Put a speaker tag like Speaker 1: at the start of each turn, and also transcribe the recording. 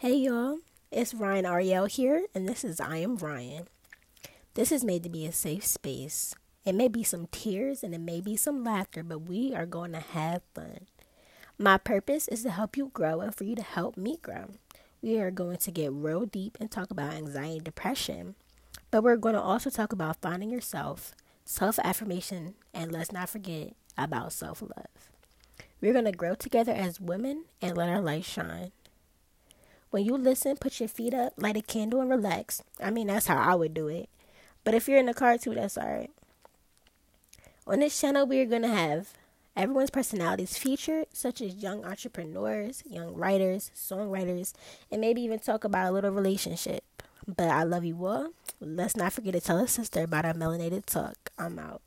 Speaker 1: Hey y'all, it's Ryan Ariel here, and this is I Am Ryan. This is made to be a safe space. It may be some tears and it may be some laughter, but we are going to have fun. My purpose is to help you grow and for you to help me grow. We are going to get real deep and talk about anxiety and depression, but we're going to also talk about finding yourself, self affirmation, and let's not forget about self love. We're going to grow together as women and let our light shine. When you listen, put your feet up, light a candle, and relax. I mean, that's how I would do it. But if you're in the car too, that's alright. On this channel, we are going to have everyone's personalities featured, such as young entrepreneurs, young writers, songwriters, and maybe even talk about a little relationship. But I love you all. Let's not forget to tell a sister about our melanated talk. I'm out.